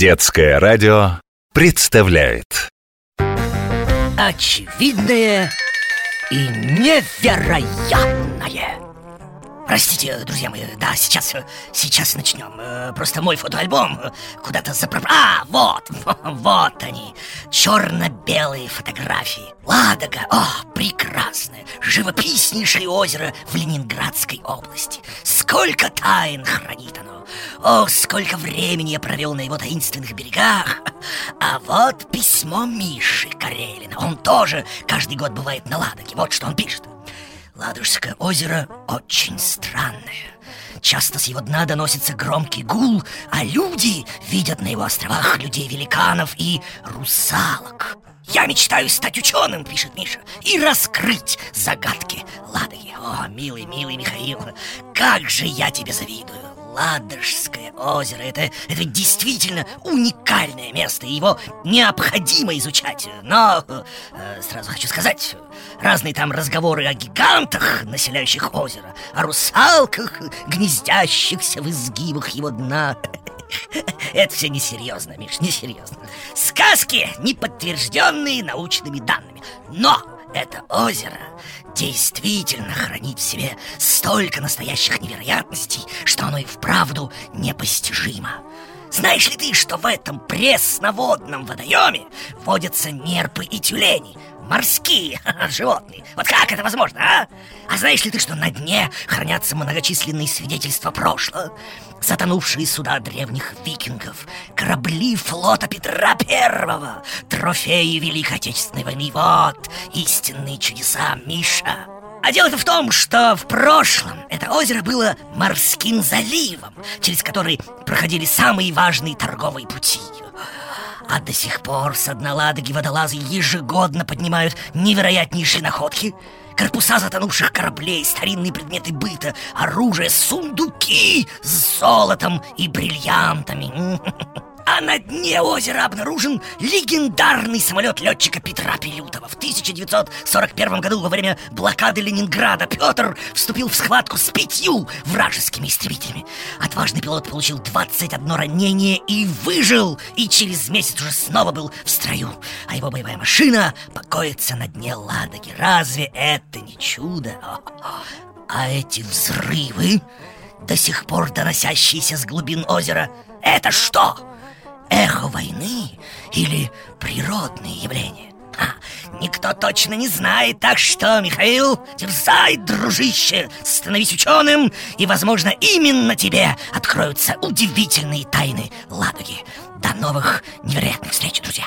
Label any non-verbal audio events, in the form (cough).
Детское радио представляет. Очевидное и невероятное. Простите, друзья мои, да, сейчас, сейчас начнем. Э, Просто мой фотоальбом куда-то запро... А, вот, (laughs) вот они Черно-белые фотографии Ладога, о, прекрасное Живописнейшее озеро в Ленинградской области Сколько тайн хранит оно! О, сколько времени я провел на его таинственных берегах! А вот письмо Миши Карелина. Он тоже каждый год бывает на Ладоге. Вот что он пишет. Ладожское озеро очень странное. Часто с его дна доносится громкий гул, а люди видят на его островах людей-великанов и русалок. «Я мечтаю стать ученым», — пишет Миша, «и раскрыть загадки Ладоги». О, милый, милый Михаил, как же я тебе завидую. Ладожское озеро это, это действительно уникальное место, и его необходимо изучать. Но э, сразу хочу сказать, разные там разговоры о гигантах, населяющих озеро, о русалках, гнездящихся в изгибах его дна. (laughs) Это все несерьезно, Миш, несерьезно. Сказки, не подтвержденные научными данными. Но это озеро действительно хранит в себе столько настоящих невероятностей, что оно и вправду непостижимо. Знаешь ли ты, что в этом пресноводном водоеме водятся нерпы и тюлени, морские (laughs) животные? Вот как это возможно, а? А знаешь ли ты, что на дне хранятся многочисленные свидетельства прошлого? Затонувшие суда древних викингов, корабли флота Петра Первого, трофеи Великой Отечественной войны. Вот истинные чудеса, Миша. А дело-то в том, что в прошлом это озеро было морским заливом, через который проходили самые важные торговые пути. А до сих пор с дна Ладоги водолазы ежегодно поднимают невероятнейшие находки Корпуса затонувших кораблей, старинные предметы быта, оружие, сундуки с золотом и бриллиантами (laughs) А на дне озера обнаружен легендарный самолет летчика Петра Пилютова. В 1941 году во время блокады Ленинграда Петр вступил в схватку с пятью вражескими истребителями. Отважный пилот получил 21 ранение и выжил, и через месяц уже снова был в строю. А его боевая машина покоится на дне Ладоги. Разве это не чудо? А эти взрывы, до сих пор доносящиеся с глубин озера, это что? Эхо войны или природные явления? А, никто точно не знает, так что, Михаил, дерзай, дружище, становись ученым, и, возможно, именно тебе откроются удивительные тайны Ладоги. До новых невероятных встреч, друзья!